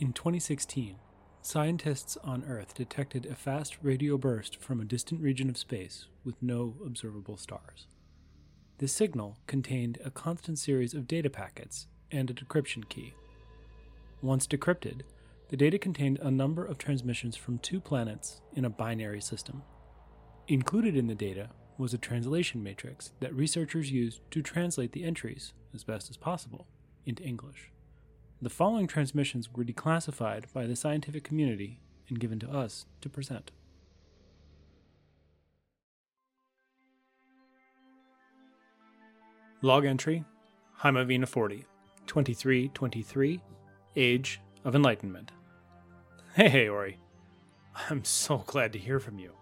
In 2016, scientists on Earth detected a fast radio burst from a distant region of space with no observable stars. This signal contained a constant series of data packets and a decryption key. Once decrypted, the data contained a number of transmissions from two planets in a binary system. Included in the data was a translation matrix that researchers used to translate the entries, as best as possible, into English. The following transmissions were declassified by the scientific community and given to us to present. Log entry Haimavina 40, 2323, age of enlightenment. Hey, hey, Orie. I'm so glad to hear from you.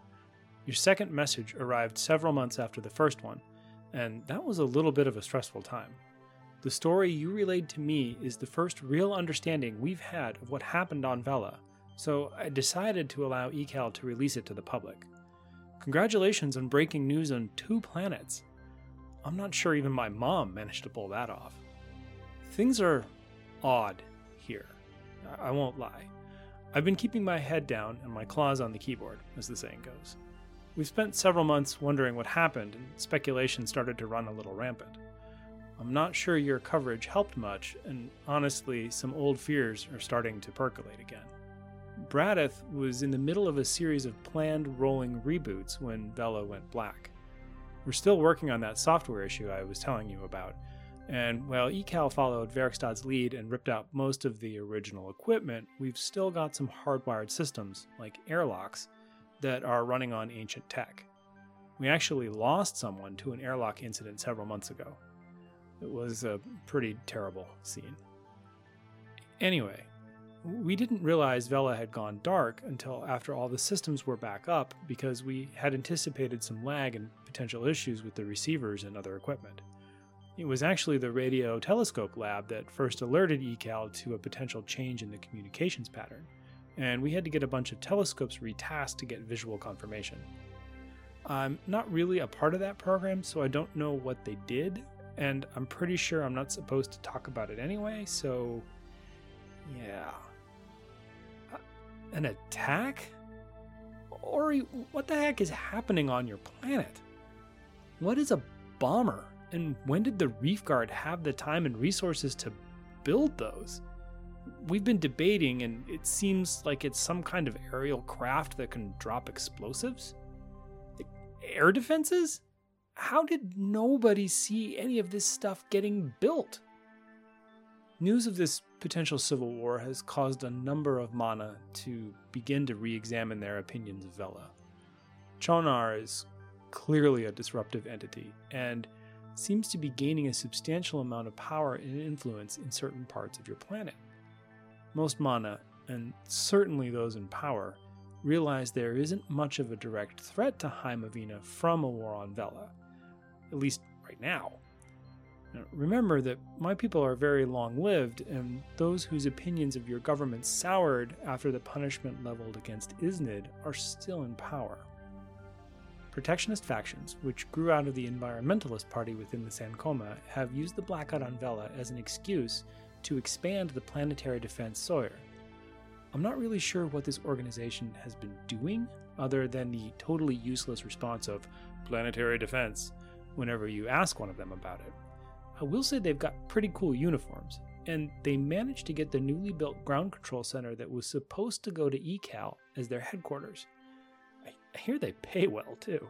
Your second message arrived several months after the first one, and that was a little bit of a stressful time. The story you relayed to me is the first real understanding we've had of what happened on Vela, so I decided to allow ECAL to release it to the public. Congratulations on breaking news on two planets. I'm not sure even my mom managed to pull that off. Things are odd here. I won't lie. I've been keeping my head down and my claws on the keyboard, as the saying goes. We've spent several months wondering what happened, and speculation started to run a little rampant. I'm not sure your coverage helped much, and honestly, some old fears are starting to percolate again. Bradith was in the middle of a series of planned rolling reboots when Vela went black. We're still working on that software issue I was telling you about. And while ECAL followed Verkstad's lead and ripped out most of the original equipment, we've still got some hardwired systems, like airlocks, that are running on ancient tech. We actually lost someone to an airlock incident several months ago. It was a pretty terrible scene. Anyway, we didn't realize Vela had gone dark until after all the systems were back up because we had anticipated some lag and potential issues with the receivers and other equipment. It was actually the radio telescope lab that first alerted ECAL to a potential change in the communications pattern, and we had to get a bunch of telescopes retasked to get visual confirmation. I'm not really a part of that program, so I don't know what they did, and I'm pretty sure I'm not supposed to talk about it anyway, so yeah. An attack? Orie, what the heck is happening on your planet? What is a bomber? And when did the Reef Guard have the time and resources to build those? We've been debating, and it seems like it's some kind of aerial craft that can drop explosives? Air defenses? How did nobody see any of this stuff getting built? News of this potential civil war has caused a number of mana to begin to re examine their opinions of Vela. Chonar is clearly a disruptive entity and seems to be gaining a substantial amount of power and influence in certain parts of your planet. Most mana, and certainly those in power, realize there isn't much of a direct threat to Haimavina from a war on Vela, at least right now. Now, remember that my people are very long lived, and those whose opinions of your government soured after the punishment leveled against Isnid are still in power. Protectionist factions, which grew out of the environmentalist party within the Samkoma, have used the blackout on Vela as an excuse to expand the planetary defense Sawyer. I'm not really sure what this organization has been doing, other than the totally useless response of planetary defense whenever you ask one of them about it. I will say they've got pretty cool uniforms, and they managed to get the newly built ground control center that was supposed to go to ECAL as their headquarters. I hear they pay well too.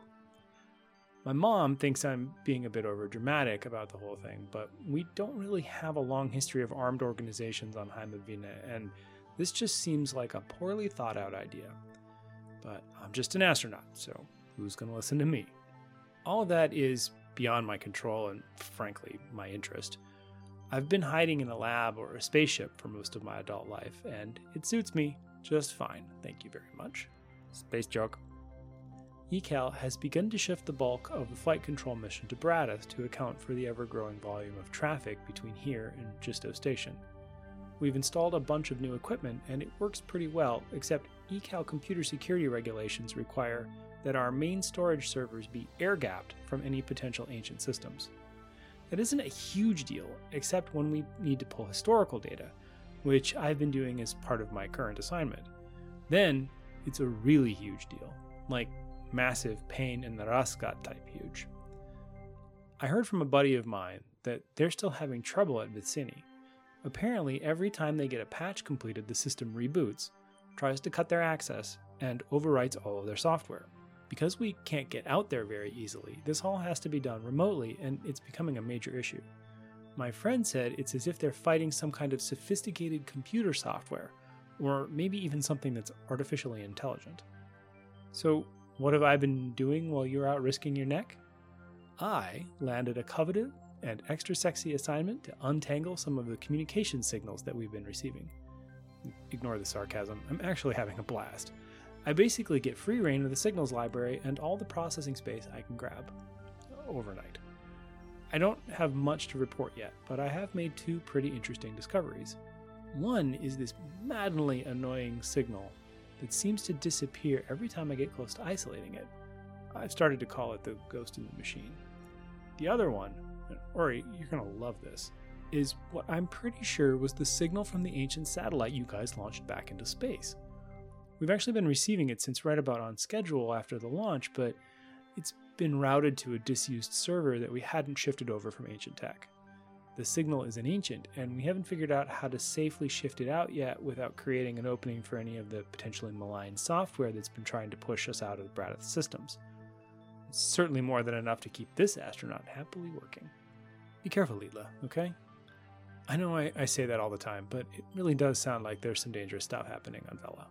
My mom thinks I'm being a bit overdramatic about the whole thing, but we don't really have a long history of armed organizations on Haimavina, and this just seems like a poorly thought out idea. But I'm just an astronaut, so who's going to listen to me? All of that is beyond my control and, frankly, my interest. I've been hiding in a lab or a spaceship for most of my adult life, and it suits me just fine, thank you very much. Space joke. ECAL has begun to shift the bulk of the flight control mission to Bradith to account for the ever growing volume of traffic between here and Jisto Station. We've installed a bunch of new equipment and it works pretty well, except ECAL computer security regulations require that our main storage servers be air gapped from any potential ancient systems. That isn't a huge deal, except when we need to pull historical data, which I've been doing as part of my current assignment. Then it's a really huge deal, like massive pain in the Raskat type huge. I heard from a buddy of mine that they're still having trouble at Vicini. Apparently, every time they get a patch completed, the system reboots, tries to cut their access, and overwrites all of their software. Because we can't get out there very easily, this all has to be done remotely, and it's becoming a major issue. My friend said it's as if they're fighting some kind of sophisticated computer software, or maybe even something that's artificially intelligent. So, what have I been doing while you're out risking your neck? I landed a coveted and extra sexy assignment to untangle some of the communication signals that we've been receiving. Ignore the sarcasm, I'm actually having a blast. I basically get free reign of the signals library and all the processing space I can grab overnight. I don't have much to report yet, but I have made two pretty interesting discoveries. One is this maddeningly annoying signal that seems to disappear every time I get close to isolating it. I've started to call it the ghost in the machine. The other one, and Orie, you're going to love this, is what I'm pretty sure was the signal from the ancient satellite you guys launched back into space. We've actually been receiving it since right about on schedule after the launch, but it's been routed to a disused server that we hadn't shifted over from ancient tech. The signal is an ancient, and we haven't figured out how to safely shift it out yet without creating an opening for any of the potentially malign software that's been trying to push us out of the Bradith systems. It's certainly more than enough to keep this astronaut happily working. Be careful, Leela, okay? I know I, I say that all the time, but it really does sound like there's some dangerous stuff happening on Vela.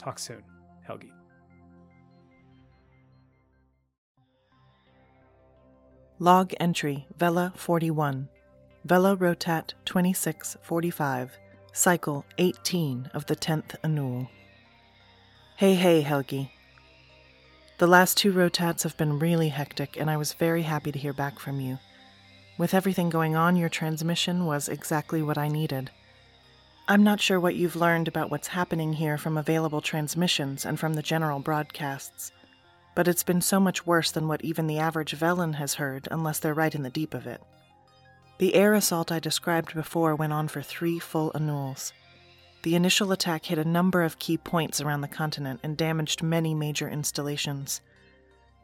Talk soon, Helge. Log entry Vela 41. Vela Rotat 2645. Cycle 18 of the 10th Annual. Hey, hey, Helge. The last two rotats have been really hectic, and I was very happy to hear back from you. With everything going on, your transmission was exactly what I needed. I'm not sure what you've learned about what's happening here from available transmissions and from the general broadcasts but it's been so much worse than what even the average Velen has heard, unless they're right in the deep of it. The air assault I described before went on for three full annuals. The initial attack hit a number of key points around the continent and damaged many major installations.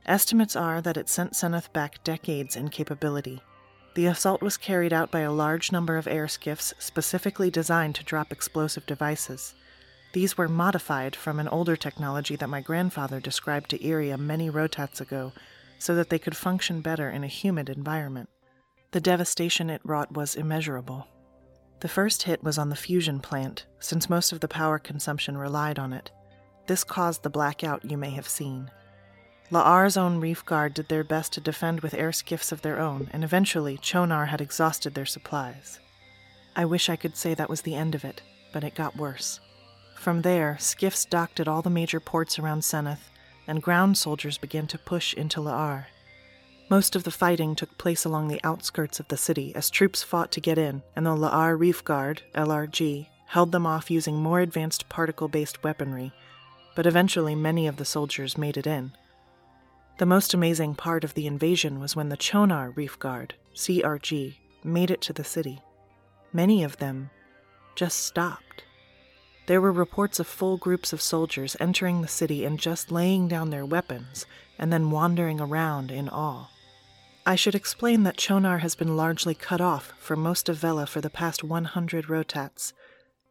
Estimates are that it sent Seneth back decades in capability. The assault was carried out by a large number of air skiffs specifically designed to drop explosive devices. These were modified from an older technology that my grandfather described to Iria many rotats ago so that they could function better in a humid environment. The devastation it wrought was immeasurable. The first hit was on the fusion plant, since most of the power consumption relied on it. This caused the blackout you may have seen. La'ar's own reef guard did their best to defend with air skiffs of their own, and eventually Chonar had exhausted their supplies. I wish I could say that was the end of it, but it got worse. From there, skiffs docked at all the major ports around Seneth, and ground soldiers began to push into La'ar. Most of the fighting took place along the outskirts of the city as troops fought to get in, and the La'ar Reef Guard, LRG, held them off using more advanced particle based weaponry, but eventually many of the soldiers made it in. The most amazing part of the invasion was when the Chonar Reef Guard, CRG, made it to the city. Many of them just stopped. There were reports of full groups of soldiers entering the city and just laying down their weapons and then wandering around in awe. I should explain that Chonar has been largely cut off from most of Vela for the past 100 rotats.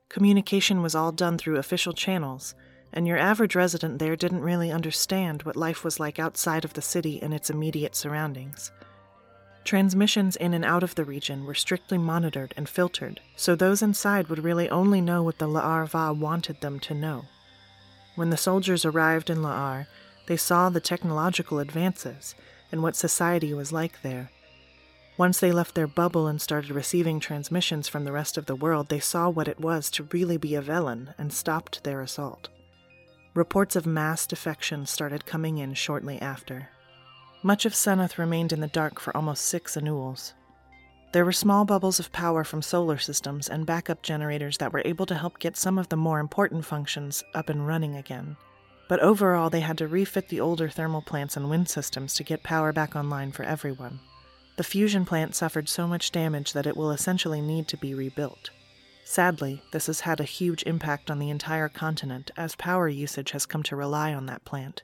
Communication was all done through official channels, and your average resident there didn't really understand what life was like outside of the city and its immediate surroundings. Transmissions in and out of the region were strictly monitored and filtered, so those inside would really only know what the La'ar Va wanted them to know. When the soldiers arrived in La'ar, they saw the technological advances and what society was like there. Once they left their bubble and started receiving transmissions from the rest of the world, they saw what it was to really be a Velen and stopped their assault. Reports of mass defections started coming in shortly after. Much of Seneth remained in the dark for almost six annuals. There were small bubbles of power from solar systems and backup generators that were able to help get some of the more important functions up and running again. But overall, they had to refit the older thermal plants and wind systems to get power back online for everyone. The fusion plant suffered so much damage that it will essentially need to be rebuilt. Sadly, this has had a huge impact on the entire continent as power usage has come to rely on that plant.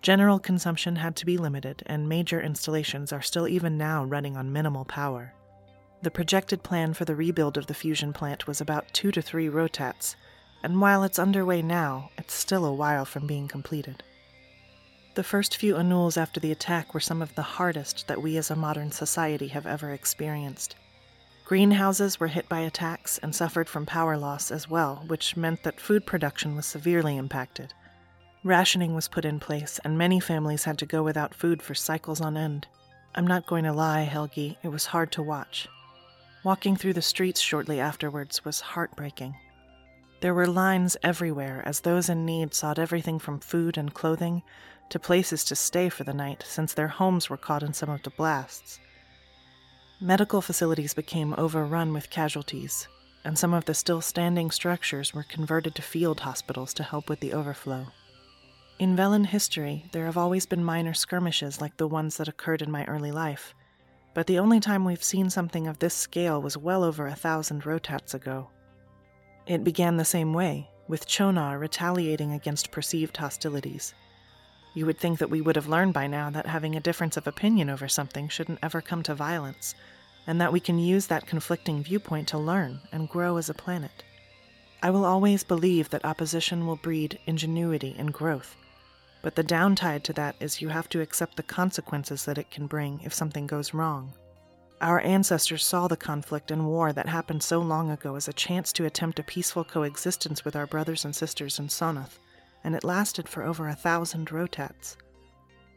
General consumption had to be limited, and major installations are still even now running on minimal power. The projected plan for the rebuild of the fusion plant was about two to three rotats, and while it's underway now, it's still a while from being completed. The first few annuls after the attack were some of the hardest that we as a modern society have ever experienced. Greenhouses were hit by attacks and suffered from power loss as well, which meant that food production was severely impacted. Rationing was put in place, and many families had to go without food for cycles on end. I'm not going to lie, Helge, it was hard to watch. Walking through the streets shortly afterwards was heartbreaking. There were lines everywhere as those in need sought everything from food and clothing to places to stay for the night since their homes were caught in some of the blasts. Medical facilities became overrun with casualties, and some of the still standing structures were converted to field hospitals to help with the overflow. In Velen history, there have always been minor skirmishes like the ones that occurred in my early life, but the only time we've seen something of this scale was well over a thousand rotats ago. It began the same way, with Chonar retaliating against perceived hostilities. You would think that we would have learned by now that having a difference of opinion over something shouldn't ever come to violence, and that we can use that conflicting viewpoint to learn and grow as a planet. I will always believe that opposition will breed ingenuity and growth, but the downside to that is you have to accept the consequences that it can bring if something goes wrong. Our ancestors saw the conflict and war that happened so long ago as a chance to attempt a peaceful coexistence with our brothers and sisters in Sonoth, and it lasted for over a thousand rotats.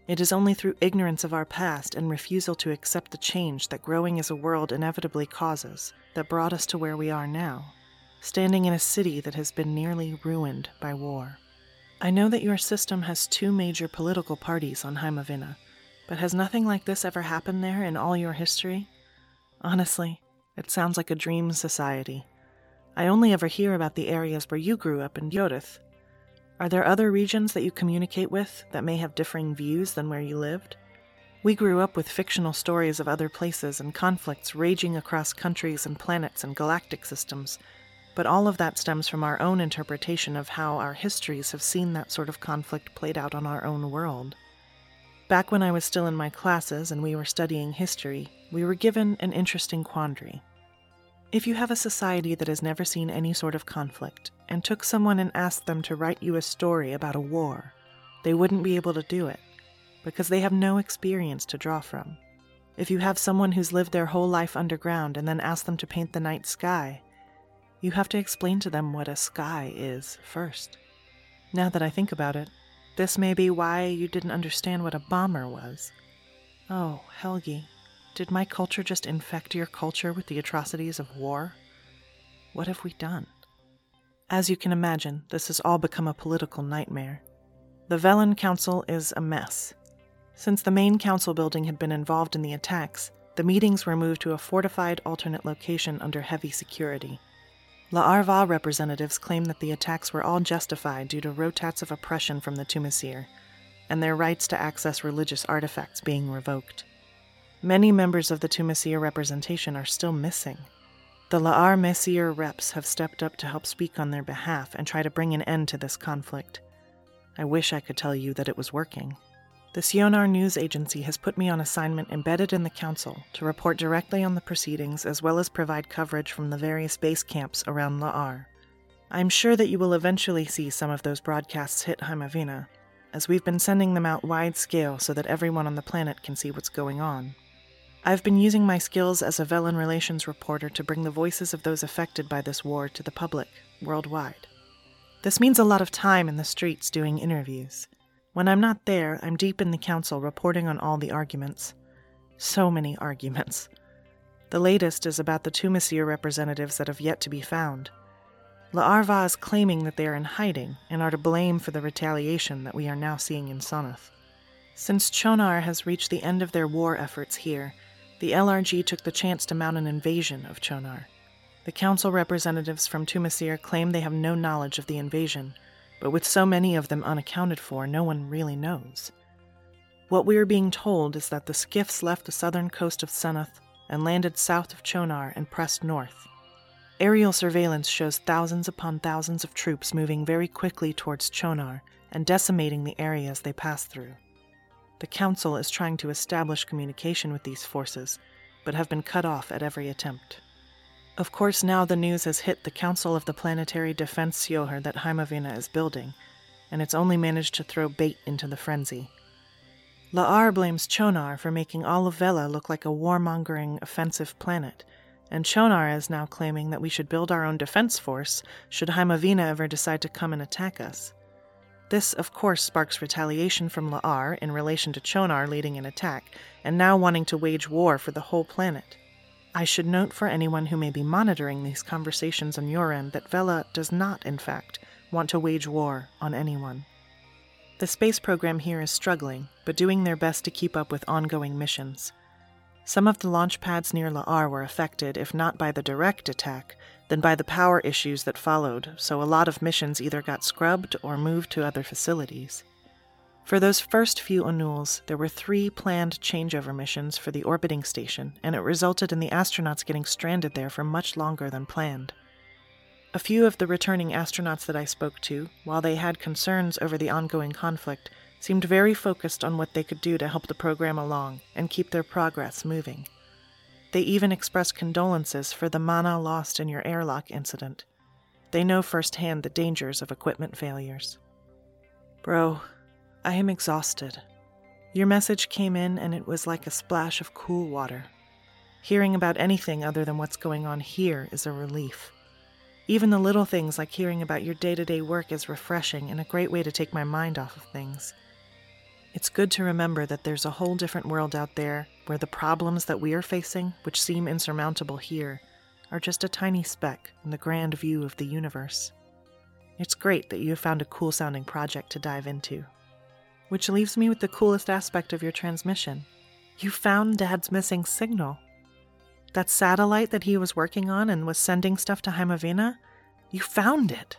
It is only through ignorance of our past and refusal to accept the change that growing as a world inevitably causes that brought us to where we are now, standing in a city that has been nearly ruined by war. I know that your system has two major political parties on Heimovina, but has nothing like this ever happened there in all your history? Honestly, it sounds like a dream society. I only ever hear about the areas where you grew up in Yodith. Are there other regions that you communicate with that may have differing views than where you lived? We grew up with fictional stories of other places and conflicts raging across countries and planets and galactic systems but all of that stems from our own interpretation of how our histories have seen that sort of conflict played out on our own world. Back when I was still in my classes and we were studying history, we were given an interesting quandary. If you have a society that has never seen any sort of conflict and took someone and asked them to write you a story about a war, they wouldn't be able to do it because they have no experience to draw from. If you have someone who's lived their whole life underground and then ask them to paint the night sky, you have to explain to them what a sky is first. Now that I think about it, this may be why you didn't understand what a bomber was. Oh, Helge, did my culture just infect your culture with the atrocities of war? What have we done? As you can imagine, this has all become a political nightmare. The Velen Council is a mess. Since the main council building had been involved in the attacks, the meetings were moved to a fortified alternate location under heavy security. La'arva representatives claim that the attacks were all justified due to rotats of oppression from the Tumasir, and their rights to access religious artifacts being revoked. Many members of the Tumasir representation are still missing. The La'ar Mesir reps have stepped up to help speak on their behalf and try to bring an end to this conflict. I wish I could tell you that it was working. The Sionar News Agency has put me on assignment embedded in the Council to report directly on the proceedings as well as provide coverage from the various base camps around La'ar. I'm sure that you will eventually see some of those broadcasts hit Heimovina, as we've been sending them out wide scale so that everyone on the planet can see what's going on. I've been using my skills as a Velen relations reporter to bring the voices of those affected by this war to the public worldwide. This means a lot of time in the streets doing interviews. When I'm not there, I'm deep in the council reporting on all the arguments. So many arguments. The latest is about the Tumasir representatives that have yet to be found. La'arva is claiming that they are in hiding and are to blame for the retaliation that we are now seeing in Sonoth. Since Chonar has reached the end of their war efforts here, the LRG took the chance to mount an invasion of Chonar. The council representatives from Tumasir claim they have no knowledge of the invasion, but with so many of them unaccounted for, no one really knows. What we are being told is that the skiffs left the southern coast of Sonoth and landed south of Chonar and pressed north. Aerial surveillance shows thousands upon thousands of troops moving very quickly towards Chonar and decimating the areas they pass through. The Council is trying to establish communication with these forces, but have been cut off at every attempt. Of course, now the news has hit the Council of the Planetary Defense Sjoher that Heimovina is building, and it's only managed to throw bait into the frenzy. La'ar blames Chonar for making all of Vela look like a warmongering, offensive planet, and Chonar is now claiming that we should build our own defense force should Heimovina ever decide to come and attack us. This, of course, sparks retaliation from La'ar in relation to Chonar leading an attack, and now wanting to wage war for the whole planet. I should note for anyone who may be monitoring these conversations on your end that Vela does not, in fact, want to wage war on anyone. The space program here is struggling, but doing their best to keep up with ongoing missions. Some of the launch pads near La'ar were affected, if not by the direct attack, then by the power issues that followed, so a lot of missions either got scrubbed or moved to other facilities. For those first few annuls, there were three planned changeover missions for the orbiting station, and it resulted in the astronauts getting stranded there for much longer than planned. A few of the returning astronauts that I spoke to, while they had concerns over the ongoing conflict, seemed very focused on what they could do to help the program along and keep their progress moving. They even expressed condolences for the mana lost in your airlock incident. They know firsthand the dangers of equipment failures. Bro, I am exhausted. Your message came in and it was like a splash of cool water. Hearing about anything other than what's going on here is a relief. Even the little things like hearing about your day to day work is refreshing and a great way to take my mind off of things. It's good to remember that there's a whole different world out there where the problems that we are facing, which seem insurmountable here, are just a tiny speck in the grand view of the universe. It's great that you have found a cool sounding project to dive into. Which leaves me with the coolest aspect of your transmission. You found Dad's missing signal. That satellite that he was working on and was sending stuff to Heimovina? You found it.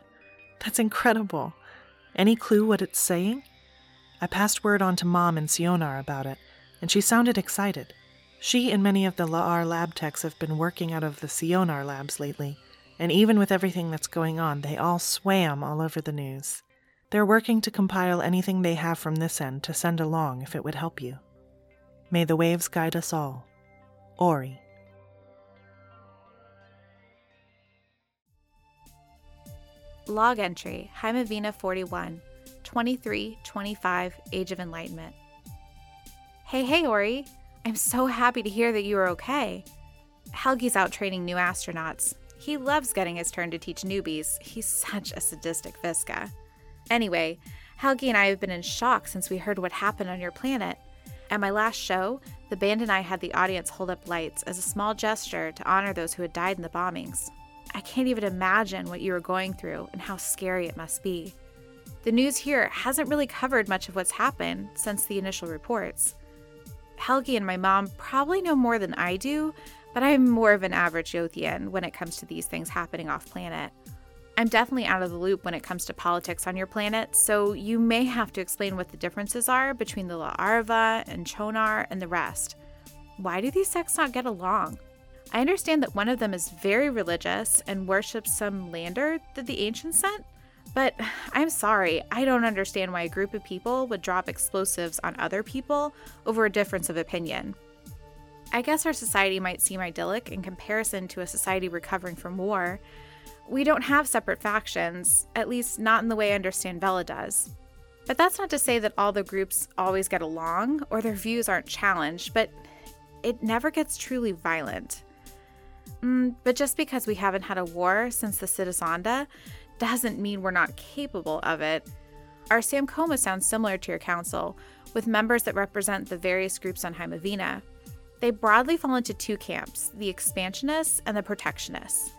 That's incredible. Any clue what it's saying? I passed word on to Mom and Sionar about it, and she sounded excited. She and many of the La'ar lab techs have been working out of the Sionar labs lately, and even with everything that's going on, they all swam all over the news. They're working to compile anything they have from this end to send along if it would help you. May the waves guide us all. Orie. Log entry Heimovina 41, 23 25, Age of Enlightenment. Hey, hey, Orie. I'm so happy to hear that you are okay. Helge's out training new astronauts. He loves getting his turn to teach newbies. He's such a sadistic Visca. Anyway, Helge and I have been in shock since we heard what happened on your planet. At my last show, the band and I had the audience hold up lights as a small gesture to honor those who had died in the bombings. I can't even imagine what you were going through and how scary it must be. The news here hasn't really covered much of what's happened since the initial reports. Helge and my mom probably know more than I do, but I'm more of an average Yothian when it comes to these things happening off planet. I'm definitely out of the loop when it comes to politics on your planet, so you may have to explain what the differences are between the La'arva and Chonar and the rest. Why do these sects not get along? I understand that one of them is very religious and worships some lander that the ancients sent, but I'm sorry, I don't understand why a group of people would drop explosives on other people over a difference of opinion. I guess our society might seem idyllic in comparison to a society recovering from war. We don't have separate factions, at least not in the way I understand Vela does. But that's not to say that all the groups always get along or their views aren't challenged, but it never gets truly violent. Mm, but just because we haven't had a war since the Citizenda doesn't mean we're not capable of it. Our Samkoma sounds similar to your council, with members that represent the various groups on Heimovina. They broadly fall into two camps the expansionists and the protectionists.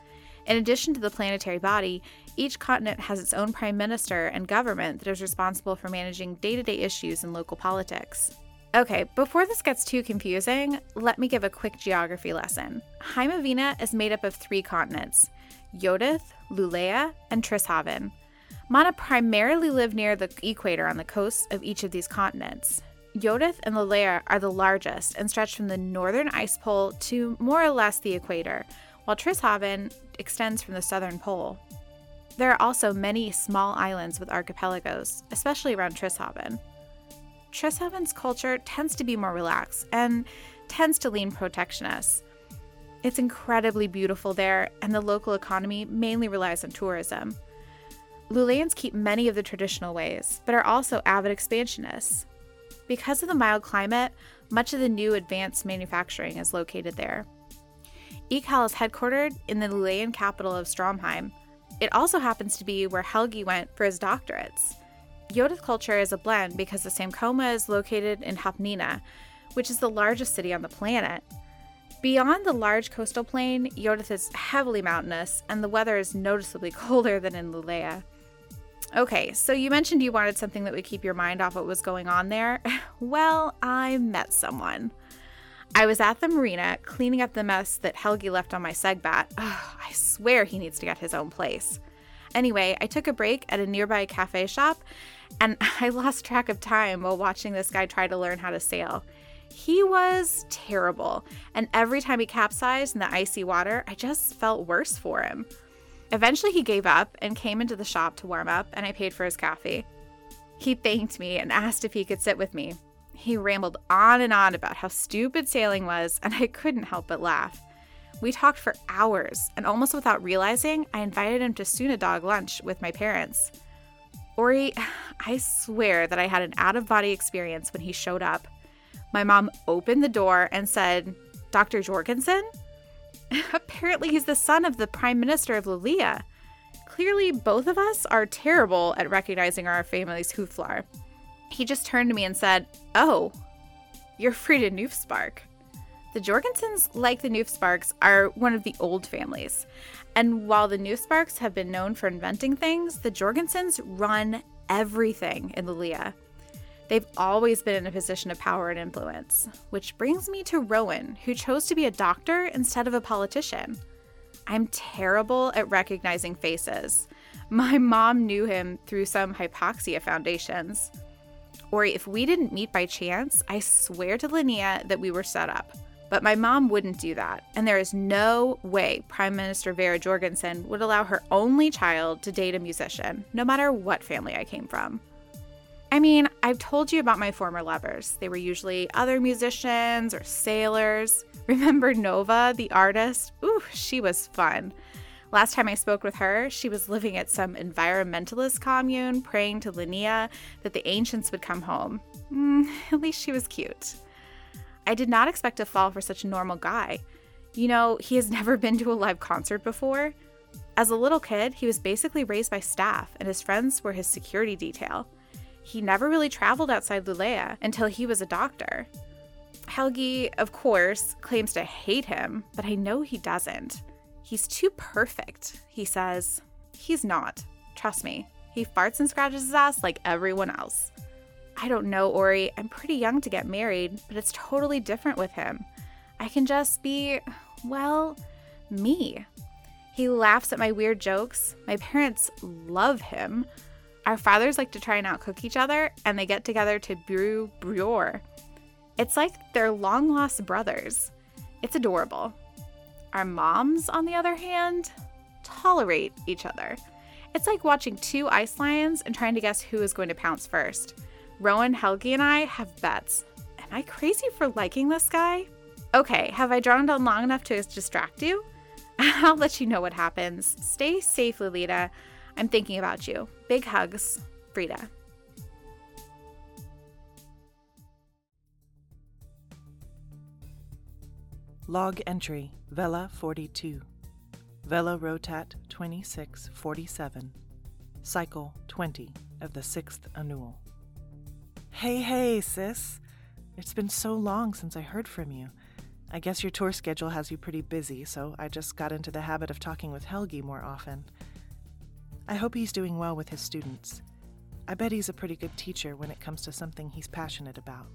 In addition to the planetary body, each continent has its own prime minister and government that is responsible for managing day to day issues in local politics. Okay, before this gets too confusing, let me give a quick geography lesson. Heimovina is made up of three continents Yodith, Lulea, and Trishaven. Mana primarily live near the equator on the coasts of each of these continents. Yodith and Lulea are the largest and stretch from the northern ice pole to more or less the equator, while Trishaven extends from the southern pole. There are also many small islands with archipelagos, especially around Trishaven. Trishaven's culture tends to be more relaxed and tends to lean protectionist. It's incredibly beautiful there, and the local economy mainly relies on tourism. Lulaeans keep many of the traditional ways, but are also avid expansionists. Because of the mild climate, much of the new advanced manufacturing is located there. ECAL is headquartered in the Lulaean capital of Stromheim. It also happens to be where Helge went for his doctorates. Jodith culture is a blend because the Samkoma is located in Hapnina, which is the largest city on the planet. Beyond the large coastal plain, Jodith is heavily mountainous, and the weather is noticeably colder than in Lulea. Okay, so you mentioned you wanted something that would keep your mind off what was going on there. Well, I met someone. I was at the marina cleaning up the mess that Helge left on my segbat. Ugh, I swear he needs to get his own place. Anyway, I took a break at a nearby cafe shop and I lost track of time while watching this guy try to learn how to sail. He was terrible, and every time he capsized in the icy water, I just felt worse for him. Eventually, he gave up and came into the shop to warm up, and I paid for his coffee. He thanked me and asked if he could sit with me. He rambled on and on about how stupid sailing was, and I couldn't help but laugh. We talked for hours, and almost without realizing, I invited him to Sunadog lunch with my parents. Orie, I swear that I had an out of body experience when he showed up. My mom opened the door and said, Dr. Jorgensen? Apparently, he's the son of the Prime Minister of Lulea. Clearly, both of us are terrible at recognizing our family's hooflar. He just turned to me and said, Oh, you're Fryda Newfspark. The Jorgensens, like the Newfsparks, are one of the old families. And while the Newfsparks have been known for inventing things, the Jorgensens run everything in Lulea. They've always been in a position of power and influence. Which brings me to Rowan, who chose to be a doctor instead of a politician. I'm terrible at recognizing faces. My mom knew him through some hypoxia foundations. Or if we didn't meet by chance, I swear to Linnea that we were set up. But my mom wouldn't do that, and there is no way Prime Minister Vera Jorgensen would allow her only child to date a musician, no matter what family I came from. I mean, I've told you about my former lovers. They were usually other musicians or sailors. Remember Nova, the artist? Ooh, she was fun. Last time I spoke with her, she was living at some environmentalist commune, praying to Linnea that the ancients would come home. Mm, at least she was cute. I did not expect to fall for such a normal guy. You know, he has never been to a live concert before. As a little kid, he was basically raised by staff, and his friends were his security detail. He never really traveled outside Lulea until he was a doctor. Helge, of course, claims to hate him, but I know he doesn't. He's too perfect, he says. He's not. Trust me. He farts and scratches his ass like everyone else. I don't know, Orie. I'm pretty young to get married, but it's totally different with him. I can just be, well, me. He laughs at my weird jokes. My parents love him. Our fathers like to try and outcook each other, and they get together to brew bryor. It's like they're long lost brothers. It's adorable. Our moms, on the other hand, tolerate each other. It's like watching two ice lions and trying to guess who is going to pounce first. Rowan, Helge, and I have bets. Am I crazy for liking this guy? Okay, have I drawn on long enough to distract you? I'll let you know what happens. Stay safe, Lolita. I'm thinking about you. Big hugs, Fryda. Log entry Vela 42. Vela Rotat 2647. Cycle 20 of the 6th annual. Hey, hey, sis. It's been so long since I heard from you. I guess your tour schedule has you pretty busy, so I just got into the habit of talking with Helge more often. I hope he's doing well with his students. I bet he's a pretty good teacher when it comes to something he's passionate about.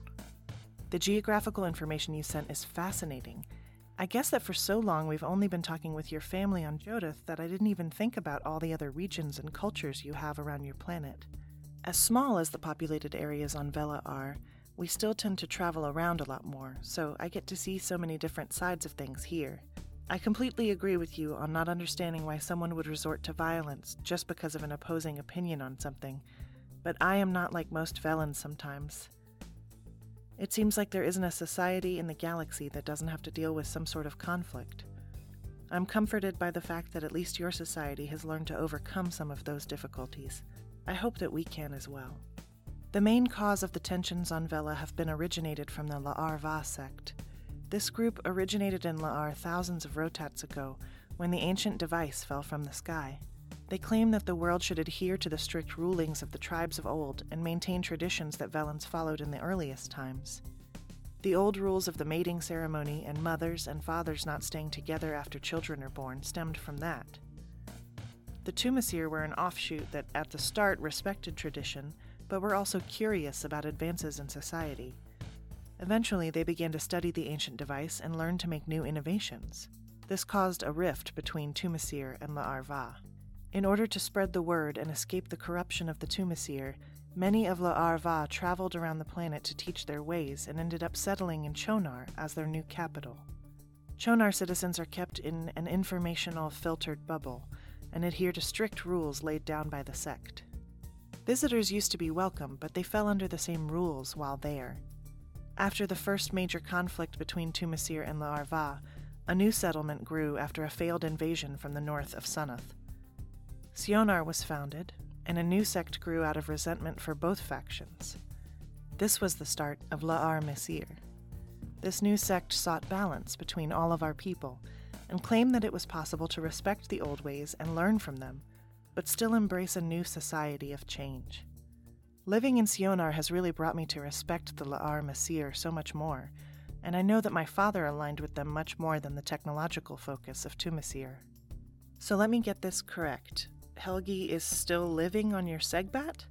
The geographical information you sent is fascinating. I guess that for so long we've only been talking with your family on Jodith that I didn't even think about all the other regions and cultures you have around your planet. As small as the populated areas on Vela are, we still tend to travel around a lot more, so I get to see so many different sides of things here. I completely agree with you on not understanding why someone would resort to violence just because of an opposing opinion on something, but I am not like most Velans sometimes. It seems like there isn't a society in the galaxy that doesn't have to deal with some sort of conflict. I'm comforted by the fact that at least your society has learned to overcome some of those difficulties. I hope that we can as well. The main cause of the tensions on Vela have been originated from the La'ar Va sect. This group originated in La'ar thousands of rotats ago, when the ancient device fell from the sky. They claim that the world should adhere to the strict rulings of the tribes of old and maintain traditions that Velans followed in the earliest times. The old rules of the mating ceremony and mothers and fathers not staying together after children are born stemmed from that. The Tumasir were an offshoot that at the start respected tradition, but were also curious about advances in society. Eventually, they began to study the ancient device and learn to make new innovations. This caused a rift between Tumasir and La'ar Va. In order to spread the word and escape the corruption of the Tumasir, Many of La'ar Va traveled around the planet to teach their ways and ended up settling in Chonar as their new capital. Chonar citizens are kept in an informational filtered bubble and adhere to strict rules laid down by the sect. Visitors used to be welcome, but they fell under the same rules while there. After the first major conflict between Tumasir and La'ar Va, a new settlement grew after a failed invasion from the north of Sunoth. Sionar was founded, and a new sect grew out of resentment for both factions. This was the start of La'ar Mesir. This new sect sought balance between all of our people and claimed that it was possible to respect the old ways and learn from them, but still embrace a new society of change. Living in Sionar has really brought me to respect the La'ar Mesir so much more, and I know that my father aligned with them much more than the technological focus of Tumasir. So let me get this correct. Helge is still living on your Segbat?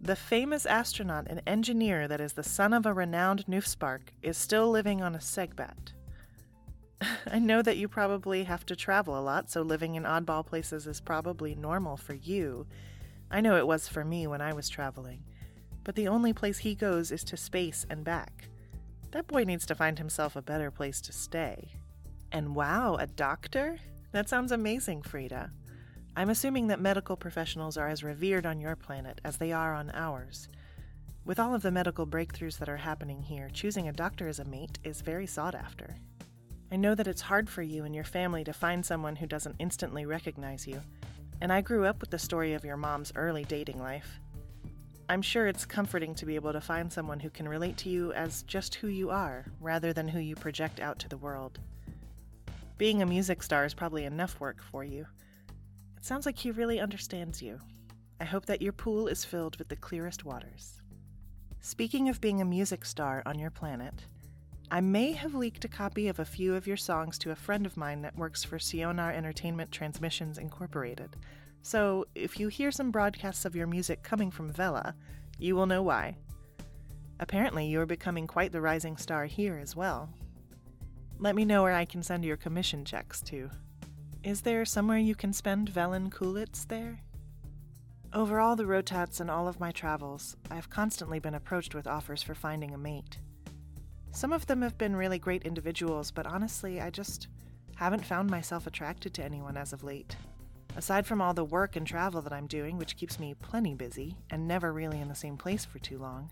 The famous astronaut and engineer that is the son of a renowned Nufspark is still living on a Segbat. I know that you probably have to travel a lot, so living in oddball places is probably normal for you. I know it was for me when I was traveling. But the only place he goes is to space and back. That boy needs to find himself a better place to stay. And wow, a doctor? That sounds amazing, Fryda. I'm assuming that medical professionals are as revered on your planet as they are on ours. With all of the medical breakthroughs that are happening here, choosing a doctor as a mate is very sought after. I know that it's hard for you and your family to find someone who doesn't instantly recognize you, and I grew up with the story of your mom's early dating life. I'm sure it's comforting to be able to find someone who can relate to you as just who you are, rather than who you project out to the world. Being a music star is probably enough work for you. It sounds like he really understands you. I hope that your pool is filled with the clearest waters. Speaking of being a music star on your planet, I may have leaked a copy of a few of your songs to a friend of mine that works for Sionar Entertainment Transmissions Incorporated. So, if you hear some broadcasts of your music coming from Vela, you will know why. Apparently, you are becoming quite the rising star here as well. Let me know where I can send your commission checks to. Is there somewhere you can spend Velen Kulitz there? Over all the rotats and all of my travels, I have constantly been approached with offers for finding a mate. Some of them have been really great individuals, but honestly, I just haven't found myself attracted to anyone as of late. Aside from all the work and travel that I'm doing, which keeps me plenty busy and never really in the same place for too long,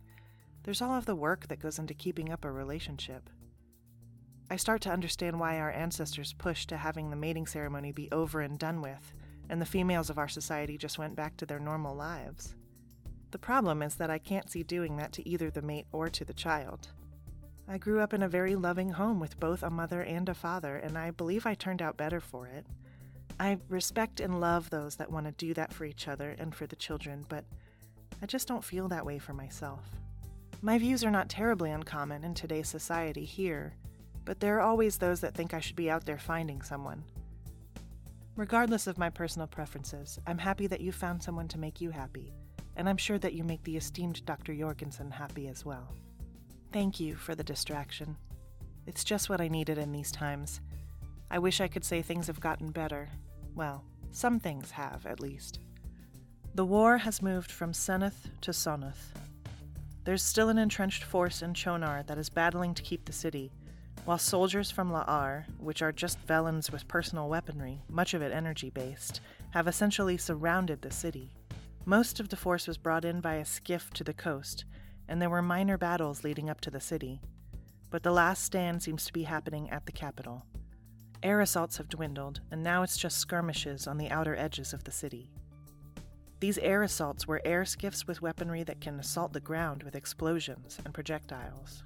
there's all of the work that goes into keeping up a relationship. I start to understand why our ancestors pushed to having the mating ceremony be over and done with, and the females of our society just went back to their normal lives. The problem is that I can't see doing that to either the mate or to the child. I grew up in a very loving home with both a mother and a father, and I believe I turned out better for it. I respect and love those that want to do that for each other and for the children, but I just don't feel that way for myself. My views are not terribly uncommon in today's society here, but there are always those that think I should be out there finding someone. Regardless of my personal preferences, I'm happy that you found someone to make you happy, and I'm sure that you make the esteemed Dr. Jorgensen happy as well. Thank you for the distraction. It's just what I needed in these times. I wish I could say things have gotten better. Well, some things have, at least. The war has moved from Seneth to Sonoth. There's still an entrenched force in Chonar that is battling to keep the city, while soldiers from La'ar, which are just Velans with personal weaponry, much of it energy based, have essentially surrounded the city. Most of the force was brought in by a skiff to the coast, and there were minor battles leading up to the city. But the last stand seems to be happening at the capital. Air assaults have dwindled, and now it's just skirmishes on the outer edges of the city. These air assaults were air skiffs with weaponry that can assault the ground with explosions and projectiles.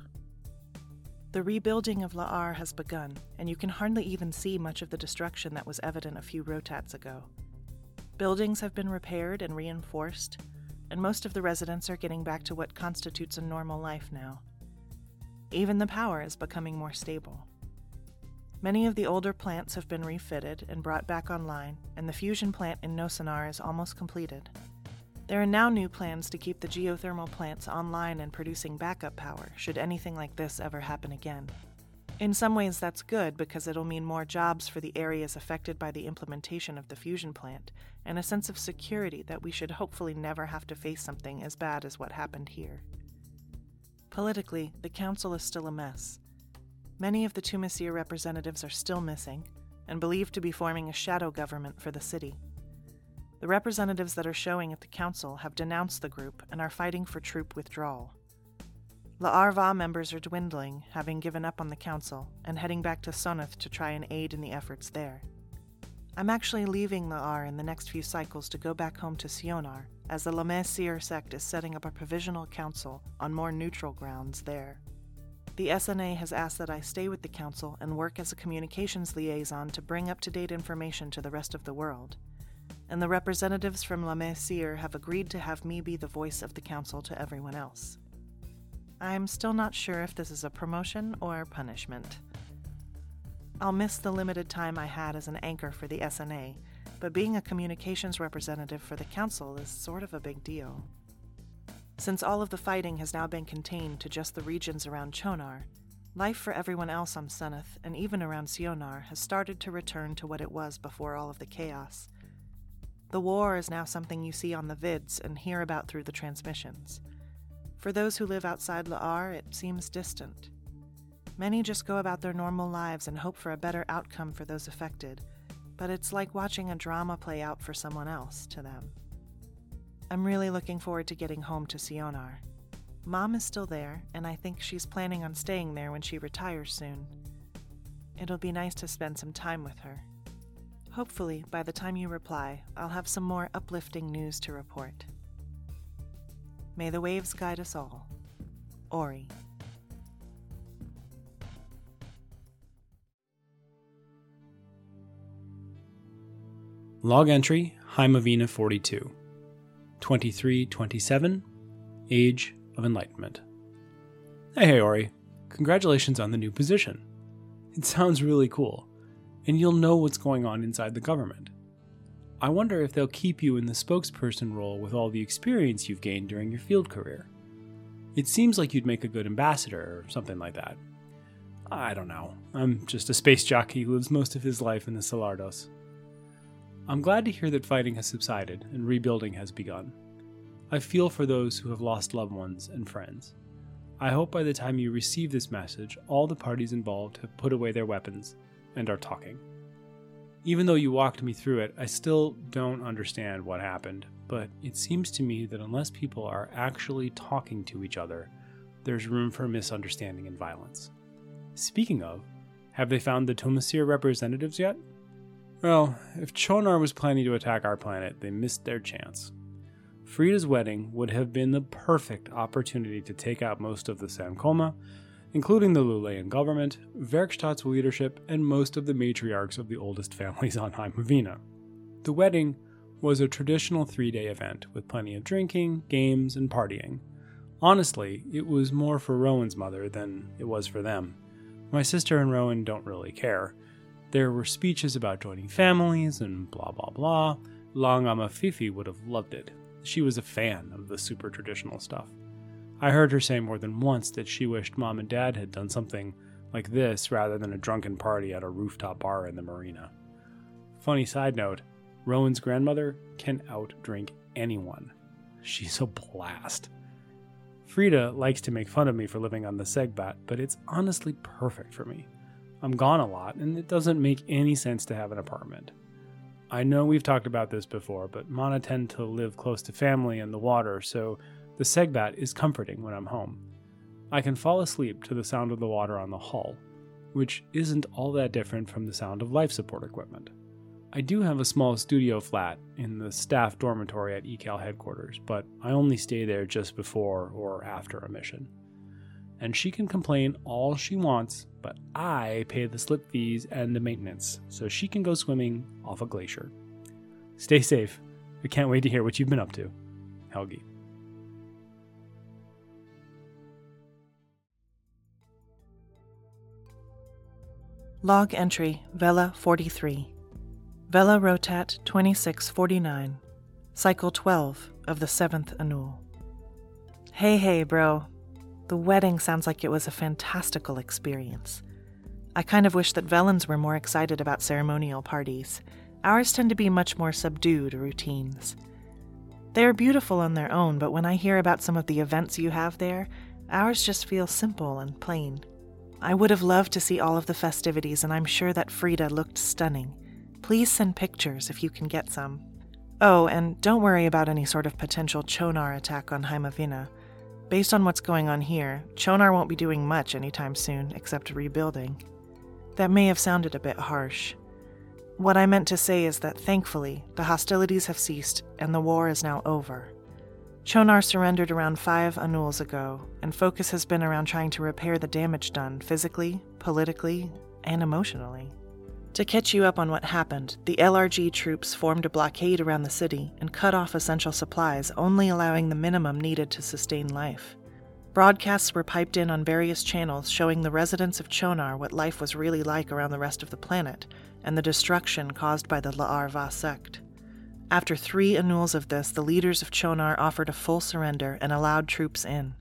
The rebuilding of La'ar has begun, and you can hardly even see much of the destruction that was evident a few rotats ago. Buildings have been repaired and reinforced, and most of the residents are getting back to what constitutes a normal life now. Even the power is becoming more stable. Many of the older plants have been refitted and brought back online, and the fusion plant in Nosenar is almost completed. There are now new plans to keep the geothermal plants online and producing backup power should anything like this ever happen again. In some ways, that's good because it'll mean more jobs for the areas affected by the implementation of the fusion plant and a sense of security that we should hopefully never have to face something as bad as what happened here. Politically, the council is still a mess. Many of the Tumasir representatives are still missing and believed to be forming a shadow government for the city. The representatives that are showing at the council have denounced the group and are fighting for troop withdrawal. La'arva members are dwindling, having given up on the council, and heading back to Sonath to try and aid in the efforts there. I'm actually leaving La'ar in the next few cycles to go back home to Sionar, as the Lamesir sect is setting up a provisional council on more neutral grounds there. The SNA has asked that I stay with the council and work as a communications liaison to bring up to date information to the rest of the world. And the representatives from Lamesir have agreed to have me be the voice of the council to everyone else. I'm still not sure if this is a promotion or punishment. I'll miss the limited time I had as an anchor for the SNA, but being a communications representative for the Council is sort of a big deal. Since all of the fighting has now been contained to just the regions around Chonar, life for everyone else on Sunath and even around Sionar has started to return to what it was before all of the chaos. The war is now something you see on the vids and hear about through the transmissions. For those who live outside La'ar, it seems distant. Many just go about their normal lives and hope for a better outcome for those affected, but it's like watching a drama play out for someone else to them. I'm really looking forward to getting home to Sionar. Mom is still there, and I think she's planning on staying there when she retires soon. It'll be nice to spend some time with her. Hopefully, by the time you reply, I'll have some more uplifting news to report. May the waves guide us all. Orie. Log entry Hymavina 42. 2327. Age of Enlightenment. Hey, hey, Orie. Congratulations on the new position. It sounds really cool, and you'll know what's going on inside the government. I wonder if they'll keep you in the spokesperson role with all the experience you've gained during your field career. It seems like you'd make a good ambassador or something like that. I don't know. I'm just a space jockey who lives most of his life in the Solardos. I'm glad to hear that fighting has subsided and rebuilding has begun. I feel for those who have lost loved ones and friends. I hope by the time you receive this message, all the parties involved have put away their weapons and are talking. Even though you walked me through it, I still don't understand what happened, but it seems to me that unless people are actually talking to each other, there's room for misunderstanding and violence. Speaking of, have they found the Tumasir representatives yet? Well, if Chonar was planning to attack our planet, they missed their chance. Fryda's wedding would have been the perfect opportunity to take out most of the Samkoma including the Lulean government, Verkstadt's leadership, and most of the matriarchs of the oldest families on Hymavina. The wedding was a traditional three day event with plenty of drinking, games, and partying. Honestly, it was more for Rowan's mother than it was for them. My sister and Rowan don't really care. There were speeches about joining families and blah blah blah. Langama Fifi would have loved it. She was a fan of the super traditional stuff. I heard her say more than once that she wished mom and dad had done something like this rather than a drunken party at a rooftop bar in the marina. Funny side note Rowan's grandmother can outdrink anyone. She's a blast. Fryda likes to make fun of me for living on the Segbat, but it's honestly perfect for me. I'm gone a lot, and it doesn't make any sense to have an apartment. I know we've talked about this before, but Mana tend to live close to family and the water, so the Segbat is comforting when I'm home. I can fall asleep to the sound of the water on the hull, which isn't all that different from the sound of life support equipment. I do have a small studio flat in the staff dormitory at ECAL headquarters, but I only stay there just before or after a mission. And she can complain all she wants, but I pay the slip fees and the maintenance, so she can go swimming off a glacier. Stay safe. I can't wait to hear what you've been up to. Helge. Log entry Vela 43. Vela Rotat 2649. Cycle 12 of the 7th Annual. Hey, hey, bro. The wedding sounds like it was a fantastical experience. I kind of wish that Velans were more excited about ceremonial parties. Ours tend to be much more subdued routines. They are beautiful on their own, but when I hear about some of the events you have there, ours just feel simple and plain. I would have loved to see all of the festivities, and I'm sure that Fryda looked stunning. Please send pictures if you can get some. Oh, and don't worry about any sort of potential Chonar attack on Heimavina. Based on what's going on here, Chonar won't be doing much anytime soon except rebuilding. That may have sounded a bit harsh. What I meant to say is that thankfully, the hostilities have ceased and the war is now over. Chonar surrendered around five annuals ago, and focus has been around trying to repair the damage done physically, politically, and emotionally. To catch you up on what happened, the LRG troops formed a blockade around the city and cut off essential supplies, only allowing the minimum needed to sustain life. Broadcasts were piped in on various channels showing the residents of Chonar what life was really like around the rest of the planet and the destruction caused by the La'ar Va sect. After three annuals of this, the leaders of Chonar offered a full surrender and allowed troops in.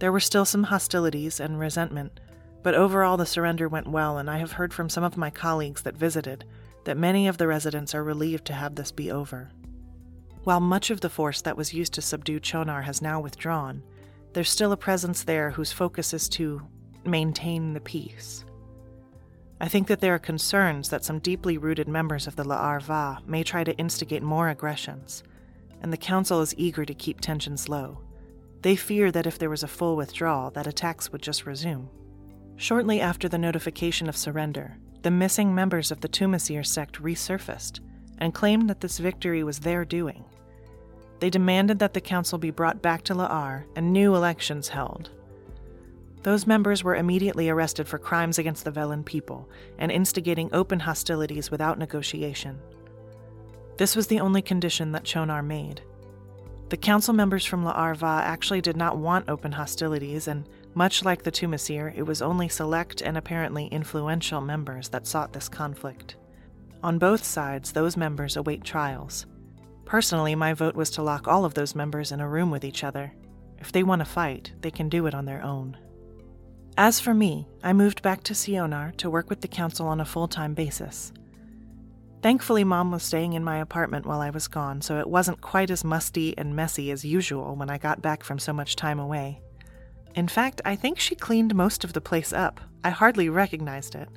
There were still some hostilities and resentment, but overall the surrender went well, and I have heard from some of my colleagues that visited that many of the residents are relieved to have this be over. While much of the force that was used to subdue Chonar has now withdrawn, there's still a presence there whose focus is to maintain the peace. I think that there are concerns that some deeply rooted members of the La'ar Va may try to instigate more aggressions, and the Council is eager to keep tensions low. They fear that if there was a full withdrawal, that attacks would just resume. Shortly after the notification of surrender, the missing members of the Tumasir sect resurfaced and claimed that this victory was their doing. They demanded that the council be brought back to La'ar and new elections held, those members were immediately arrested for crimes against the Velan people and instigating open hostilities without negotiation. This was the only condition that Chonar made. The council members from La'ar Va actually did not want open hostilities, and much like the Tumasir, it was only select and apparently influential members that sought this conflict. On both sides, those members await trials. Personally, my vote was to lock all of those members in a room with each other. If they want to fight, they can do it on their own. As for me, I moved back to Sionar to work with the council on a full time basis. Thankfully, Mom was staying in my apartment while I was gone, so it wasn't quite as musty and messy as usual when I got back from so much time away. In fact, I think she cleaned most of the place up. I hardly recognized it.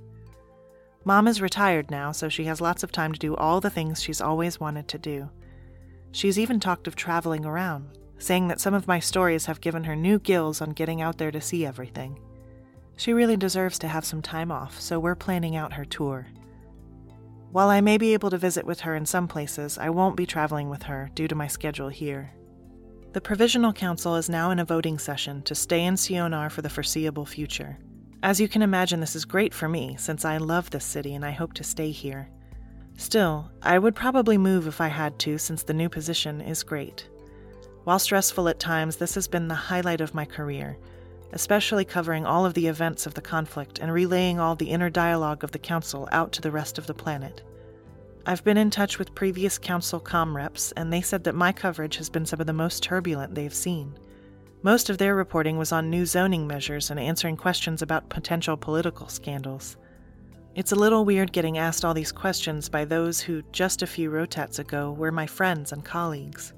Mom is retired now, so she has lots of time to do all the things she's always wanted to do. She's even talked of traveling around, saying that some of my stories have given her new gills on getting out there to see everything. She really deserves to have some time off, so we're planning out her tour. While I may be able to visit with her in some places, I won't be traveling with her due to my schedule here. The Provisional Council is now in a voting session to stay in Sionar for the foreseeable future. As you can imagine, this is great for me since I love this city and I hope to stay here. Still, I would probably move if I had to since the new position is great. While stressful at times, this has been the highlight of my career especially covering all of the events of the conflict and relaying all the inner dialogue of the Council out to the rest of the planet. I've been in touch with previous Council com reps, and they said that my coverage has been some of the most turbulent they've seen. Most of their reporting was on new zoning measures and answering questions about potential political scandals. It's a little weird getting asked all these questions by those who, just a few rotats ago, were my friends and colleagues.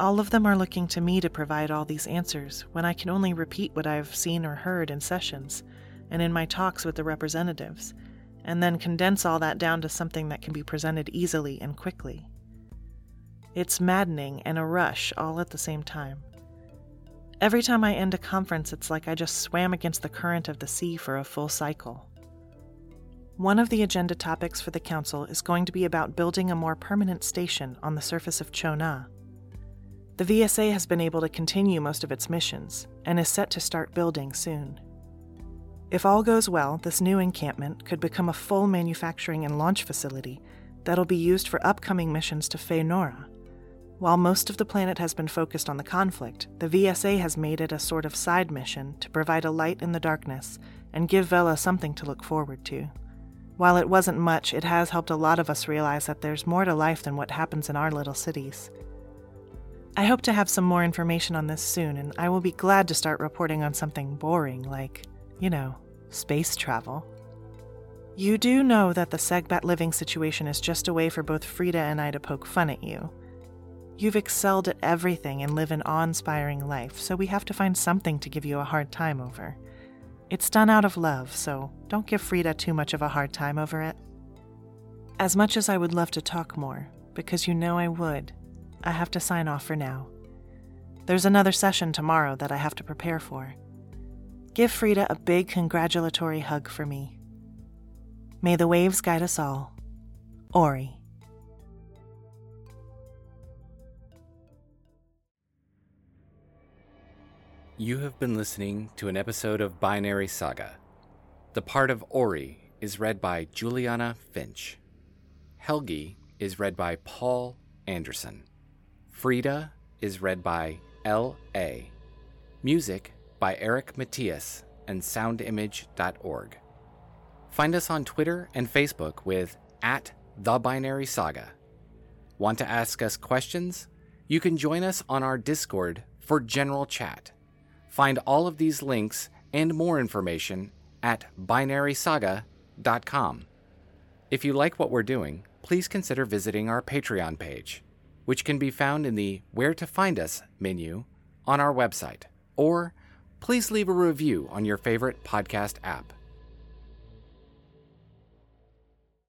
All of them are looking to me to provide all these answers when I can only repeat what I've seen or heard in sessions, and in my talks with the representatives, and then condense all that down to something that can be presented easily and quickly. It's maddening and a rush all at the same time. Every time I end a conference, it's like I just swam against the current of the sea for a full cycle. One of the agenda topics for the Council is going to be about building a more permanent station on the surface of Chona. The VSA has been able to continue most of its missions and is set to start building soon. If all goes well, this new encampment could become a full manufacturing and launch facility that'll be used for upcoming missions to Feonora. While most of the planet has been focused on the conflict, the VSA has made it a sort of side mission to provide a light in the darkness and give Vela something to look forward to. While it wasn't much, it has helped a lot of us realize that there's more to life than what happens in our little cities. I hope to have some more information on this soon, and I will be glad to start reporting on something boring like, you know, space travel. You do know that the Segbat living situation is just a way for both Fryda and I to poke fun at you. You've excelled at everything and live an awe inspiring life, so we have to find something to give you a hard time over. It's done out of love, so don't give Fryda too much of a hard time over it. As much as I would love to talk more, because you know I would, I have to sign off for now. There's another session tomorrow that I have to prepare for. Give Fryda a big congratulatory hug for me. May the waves guide us all. Orie. You have been listening to an episode of Binary Saga. The part of Orie is read by Juliana Finch. Helge is read by Paul Anderson. Fryda is read by L.A. Music by Eric Matyas and soundimage.org. Find us on Twitter and Facebook with at The Binary Saga. Want to ask us questions? You can join us on our Discord for general chat. Find all of these links and more information at binarysaga.com. If you like what we're doing, please consider visiting our Patreon page, which can be found in the Where to Find Us menu on our website, or please leave a review on your favorite podcast app.